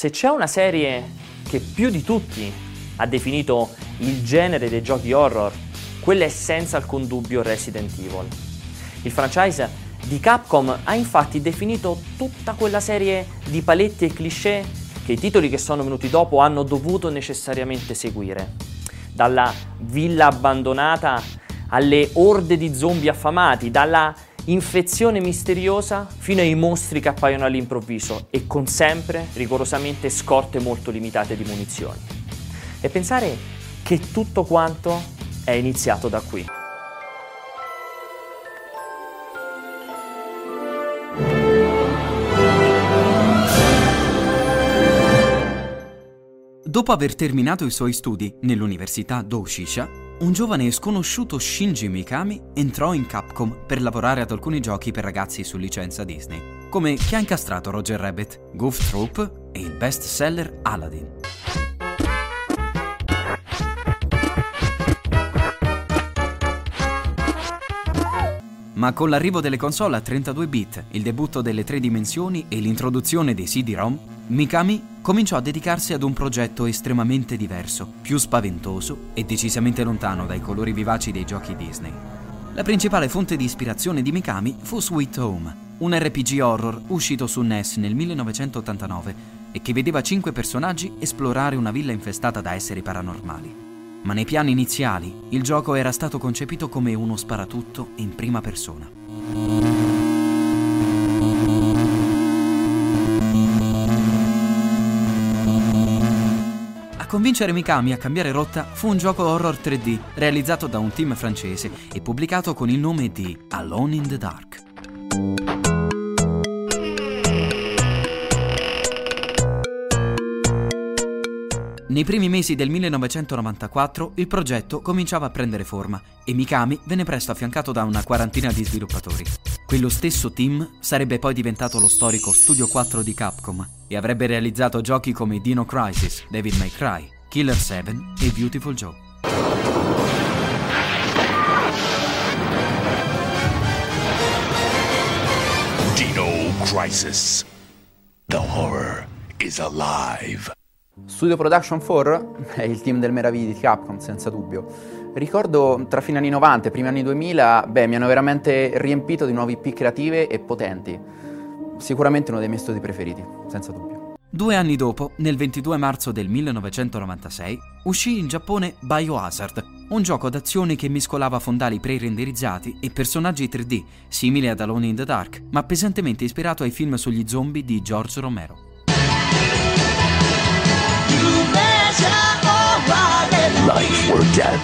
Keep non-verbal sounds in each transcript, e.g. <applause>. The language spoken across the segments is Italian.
Se c'è una serie che più di tutti ha definito il genere dei giochi horror, quella è senza alcun dubbio Resident Evil. Il franchise di Capcom ha infatti definito tutta quella serie di paletti e cliché che i titoli che sono venuti dopo hanno dovuto necessariamente seguire. Dalla villa abbandonata alle orde di zombie affamati, dalla infezione misteriosa fino ai mostri che appaiono all'improvviso e con sempre rigorosamente scorte molto limitate di munizioni. E pensare che tutto quanto è iniziato da qui. Dopo aver terminato i suoi studi nell'università Doshisha, un giovane sconosciuto Shinji Mikami entrò in Capcom per lavorare ad alcuni giochi per ragazzi su licenza Disney, come Chi ha incastrato Roger Rabbit, Goof Troop e il bestseller Aladdin. Ma con l'arrivo delle console a 32 bit, il debutto delle tre dimensioni e l'introduzione dei CD-ROM, Mikami cominciò a dedicarsi ad un progetto estremamente diverso, più spaventoso e decisamente lontano dai colori vivaci dei giochi Disney. La principale fonte di ispirazione di Mikami fu Sweet Home, un RPG horror uscito su NES nel 1989 e che vedeva cinque personaggi esplorare una villa infestata da esseri paranormali. Ma nei piani iniziali il gioco era stato concepito come uno sparatutto in prima persona. convincere Mikami a cambiare rotta fu un gioco horror 3D realizzato da un team francese e pubblicato con il nome di Alone in the Dark. Nei primi mesi del 1994 il progetto cominciava a prendere forma e Mikami venne presto affiancato da una quarantina di sviluppatori. Quello stesso team sarebbe poi diventato lo storico Studio 4 di Capcom e avrebbe realizzato giochi come Dino Crisis, Devil May Cry, Killer 7 e Beautiful Joe. Dino Crisis. The horror is alive. Studio Production 4 <laughs> è il team del meravigli di Capcom, senza dubbio. Ricordo tra fine anni 90 e primi anni 2000, beh, mi hanno veramente riempito di nuove IP creative e potenti. Sicuramente uno dei miei studi preferiti, senza dubbio. Due anni dopo, nel 22 marzo del 1996, uscì in Giappone Biohazard, un gioco d'azione che mescolava fondali pre-renderizzati e personaggi 3D, simile ad Alone in the Dark, ma pesantemente ispirato ai film sugli zombie di George Romero. Life or death.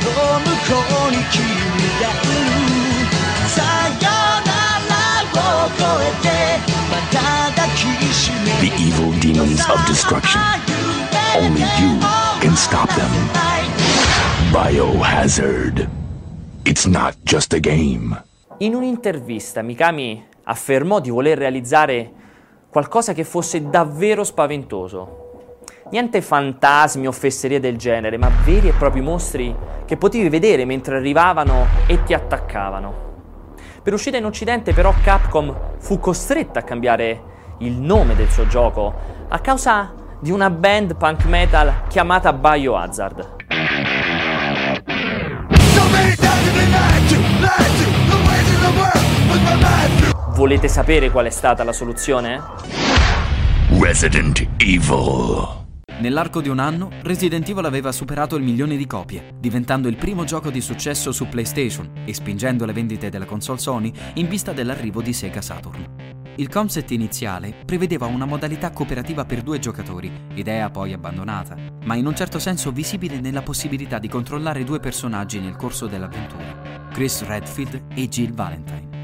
The evil demons of destruction. Only you can stop them. Biohazard. It's not just a game. In un'intervista Mikami affermò di voler realizzare qualcosa che fosse davvero spaventoso. Niente fantasmi o fesserie del genere, ma veri e propri mostri che potevi vedere mentre arrivavano e ti attaccavano. Per uscire in Occidente però Capcom fu costretta a cambiare il nome del suo gioco a causa di una band punk metal chiamata Biohazard. Volete sapere qual è stata la soluzione? Resident Evil. Nell'arco di un anno, Resident Evil aveva superato il milione di copie, diventando il primo gioco di successo su PlayStation e spingendo le vendite della console Sony in vista dell'arrivo di Sega Saturn. Il concept iniziale prevedeva una modalità cooperativa per due giocatori, idea poi abbandonata, ma in un certo senso visibile nella possibilità di controllare due personaggi nel corso dell'avventura, Chris Redfield e Jill Valentine.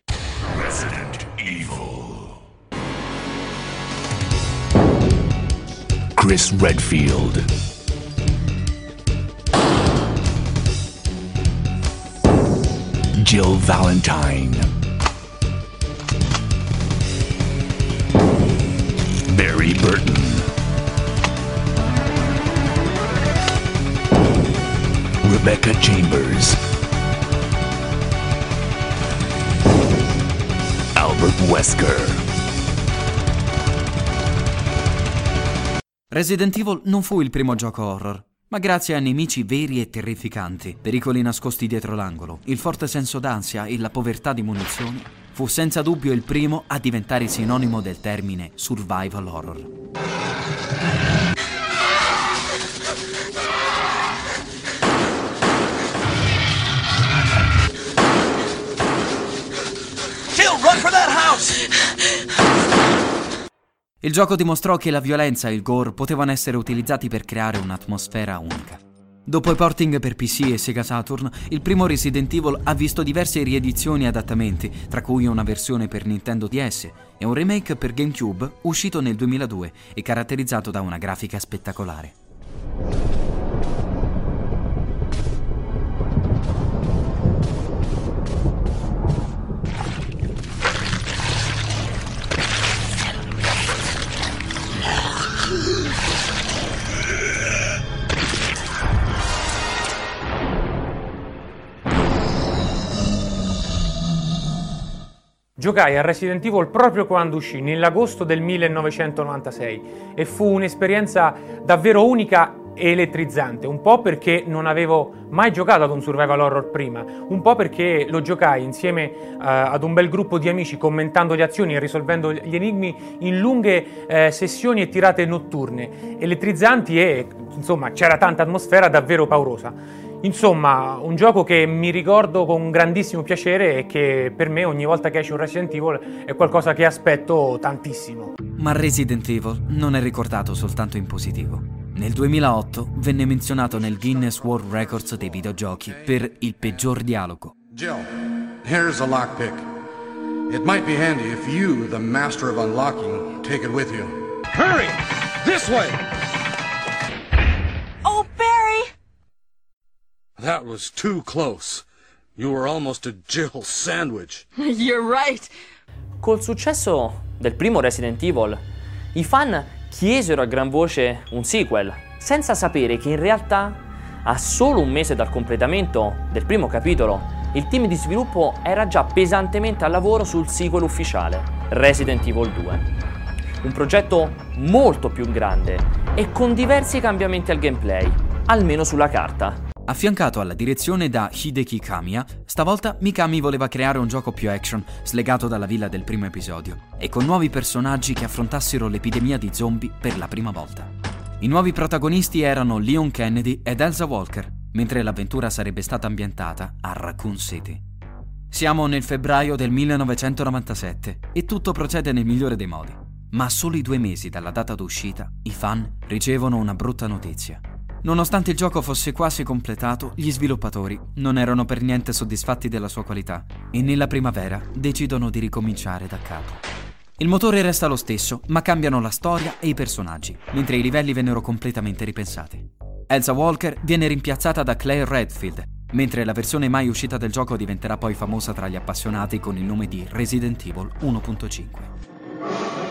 Chris Redfield. Jill Valentine. Barry Burton. Rebecca Chambers. Albert Wesker. Resident Evil non fu il primo gioco horror, ma grazie a nemici veri e terrificanti, pericoli nascosti dietro l'angolo, il forte senso d'ansia e la povertà di munizioni, fu senza dubbio il primo a diventare sinonimo del termine survival horror. Il gioco dimostrò che la violenza e il gore potevano essere utilizzati per creare un'atmosfera unica. Dopo i porting per PC e Sega Saturn, il primo Resident Evil ha visto diverse riedizioni e adattamenti, tra cui una versione per Nintendo DS e un remake per GameCube uscito nel 2002 e caratterizzato da una grafica spettacolare. Giocai a Resident Evil proprio quando uscì, nell'agosto del 1996, e fu un'esperienza davvero unica e elettrizzante, un po' perché non avevo mai giocato ad un survival horror prima, un po' perché lo giocai insieme uh, ad un bel gruppo di amici commentando le azioni e risolvendo gli enigmi in lunghe uh, sessioni e tirate notturne, elettrizzanti e insomma c'era tanta atmosfera davvero paurosa. Insomma, un gioco che mi ricordo con grandissimo piacere e che per me ogni volta che esce un Resident Evil è qualcosa che aspetto tantissimo. Ma Resident Evil non è ricordato soltanto in positivo. Nel 2008 venne menzionato nel Guinness World Records dei videogiochi per il peggior dialogo. Jill, here's a lockpick. It might be handy if you, the master of unlocking, take it with you. Hurry! This way! That was too close. You were almost a Jill sandwich. <laughs> You're right. Col successo del primo Resident Evil, i fan chiesero a gran voce un sequel, senza sapere che in realtà, a solo un mese dal completamento del primo capitolo, il team di sviluppo era già pesantemente al lavoro sul sequel ufficiale, Resident Evil 2. Un progetto molto più grande e con diversi cambiamenti al gameplay, almeno sulla carta. Affiancato alla direzione da Hideki Kamiya, stavolta Mikami voleva creare un gioco più action, slegato dalla villa del primo episodio, e con nuovi personaggi che affrontassero l'epidemia di zombie per la prima volta. I nuovi protagonisti erano Leon Kennedy ed Elsa Walker, mentre l'avventura sarebbe stata ambientata a Raccoon City. Siamo nel febbraio del 1997 e tutto procede nel migliore dei modi. Ma a soli due mesi dalla data d'uscita, i fan ricevono una brutta notizia. Nonostante il gioco fosse quasi completato, gli sviluppatori non erano per niente soddisfatti della sua qualità e nella primavera decidono di ricominciare da capo. Il motore resta lo stesso, ma cambiano la storia e i personaggi, mentre i livelli vennero completamente ripensati. Elsa Walker viene rimpiazzata da Claire Redfield, mentre la versione mai uscita del gioco diventerà poi famosa tra gli appassionati con il nome di Resident Evil 1.5.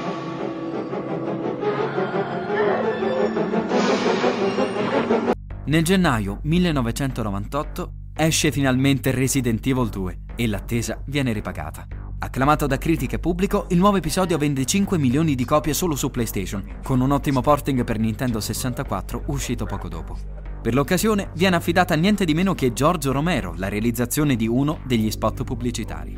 Nel gennaio 1998 esce finalmente Resident Evil 2 e l'attesa viene ripagata. Acclamato da critica e pubblico, il nuovo episodio vende 5 milioni di copie solo su PlayStation, con un ottimo porting per Nintendo 64 uscito poco dopo. Per l'occasione viene affidata niente di meno che Giorgio Romero la realizzazione di uno degli spot pubblicitari.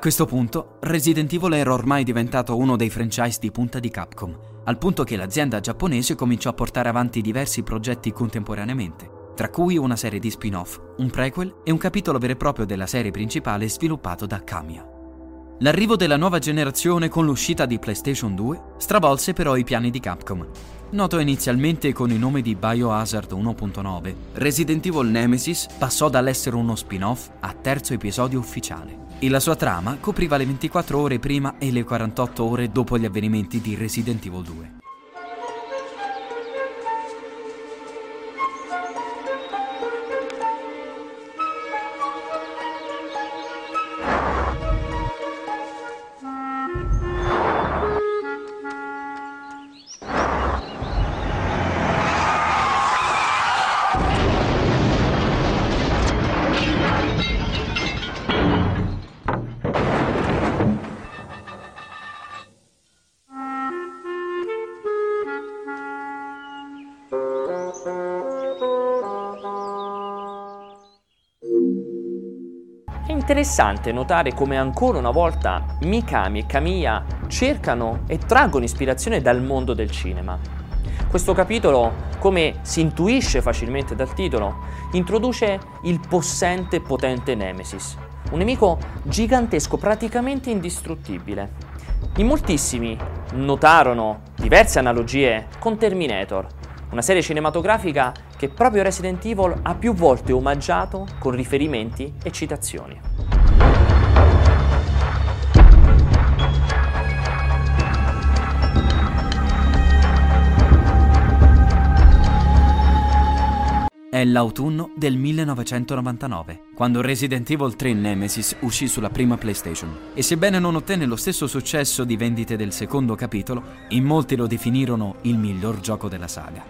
A questo punto, Resident Evil era ormai diventato uno dei franchise di punta di Capcom, al punto che l'azienda giapponese cominciò a portare avanti diversi progetti contemporaneamente, tra cui una serie di spin-off, un prequel e un capitolo vero e proprio della serie principale sviluppato da Kamiya. L'arrivo della nuova generazione con l'uscita di PlayStation 2 stravolse però i piani di Capcom. Noto inizialmente con il nome di Biohazard 1.9, Resident Evil Nemesis passò dall'essere uno spin-off a terzo episodio ufficiale e la sua trama copriva le 24 ore prima e le 48 ore dopo gli avvenimenti di Resident Evil 2. Interessante notare come ancora una volta Mikami e Kamiya cercano e traggono ispirazione dal mondo del cinema. Questo capitolo, come si intuisce facilmente dal titolo, introduce il possente e potente Nemesis, un nemico gigantesco praticamente indistruttibile. In moltissimi notarono diverse analogie con Terminator, una serie cinematografica che proprio Resident Evil ha più volte omaggiato con riferimenti e citazioni. È l'autunno del 1999, quando Resident Evil 3 Nemesis uscì sulla prima PlayStation. E sebbene non ottenne lo stesso successo di vendite del secondo capitolo, in molti lo definirono il miglior gioco della saga.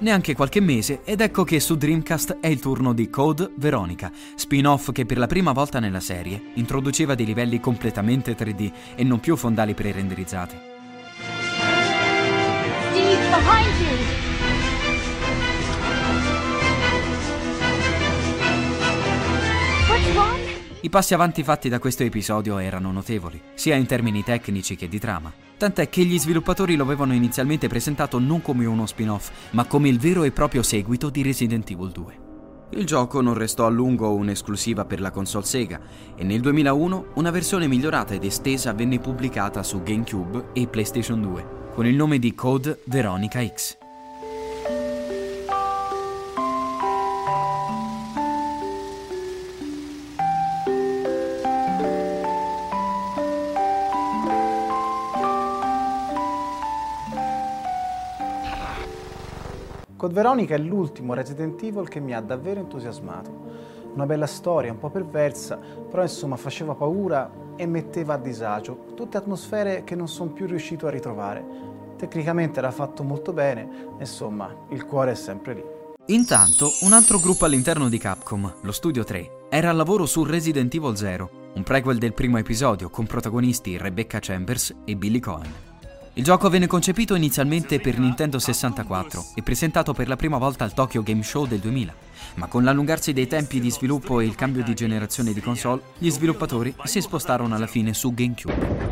Neanche qualche mese ed ecco che su Dreamcast è il turno di Code Veronica, spin-off che per la prima volta nella serie introduceva dei livelli completamente 3D e non più fondali pre-renderizzati. I passi avanti fatti da questo episodio erano notevoli, sia in termini tecnici che di trama. Tant'è che gli sviluppatori lo avevano inizialmente presentato non come uno spin-off, ma come il vero e proprio seguito di Resident Evil 2. Il gioco non restò a lungo un'esclusiva per la console Sega e nel 2001 una versione migliorata ed estesa venne pubblicata su GameCube e PlayStation 2 con il nome di Code Veronica X. Code Veronica è l'ultimo Resident Evil che mi ha davvero entusiasmato. Una bella storia, un po' perversa, però insomma faceva paura e metteva a disagio. Tutte atmosfere che non sono più riuscito a ritrovare. Tecnicamente era fatto molto bene, insomma, il cuore è sempre lì. Intanto, un altro gruppo all'interno di Capcom, lo Studio 3, era al lavoro su Resident Evil 0, un prequel del primo episodio con protagonisti Rebecca Chambers e Billy Cohen. Il gioco venne concepito inizialmente per Nintendo 64 e presentato per la prima volta al Tokyo Game Show del 2000, ma con l'allungarsi dei tempi di sviluppo e il cambio di generazione di console, gli sviluppatori si spostarono alla fine su GameCube.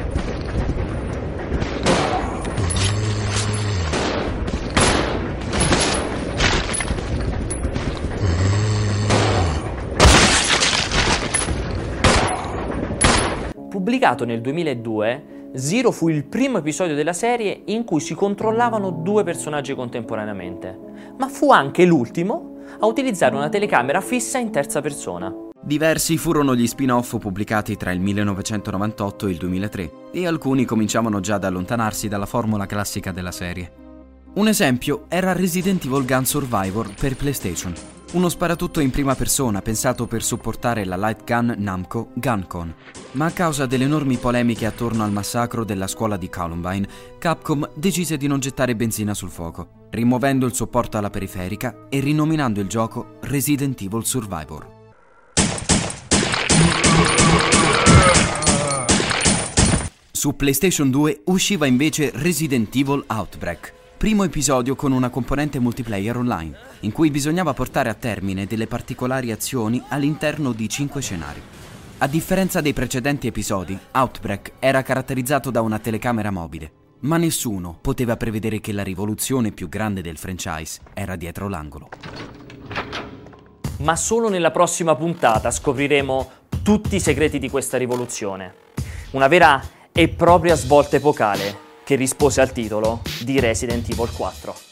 Pubblicato nel 2002, Zero fu il primo episodio della serie in cui si controllavano due personaggi contemporaneamente, ma fu anche l'ultimo a utilizzare una telecamera fissa in terza persona. Diversi furono gli spin-off pubblicati tra il 1998 e il 2003 e alcuni cominciavano già ad allontanarsi dalla formula classica della serie. Un esempio era Resident Evil Gun Survivor per PlayStation, uno sparatutto in prima persona pensato per supportare la light gun Namco Guncon. Ma a causa delle enormi polemiche attorno al massacro della scuola di Columbine, Capcom decise di non gettare benzina sul fuoco, rimuovendo il supporto alla periferica e rinominando il gioco Resident Evil Survivor. Su PlayStation 2 usciva invece Resident Evil Outbreak, primo episodio con una componente multiplayer online, in cui bisognava portare a termine delle particolari azioni all'interno di cinque scenari. A differenza dei precedenti episodi, Outbreak era caratterizzato da una telecamera mobile, ma nessuno poteva prevedere che la rivoluzione più grande del franchise era dietro l'angolo. Ma solo nella prossima puntata scopriremo tutti i segreti di questa rivoluzione. Una vera e propria svolta epocale che rispose al titolo di Resident Evil 4.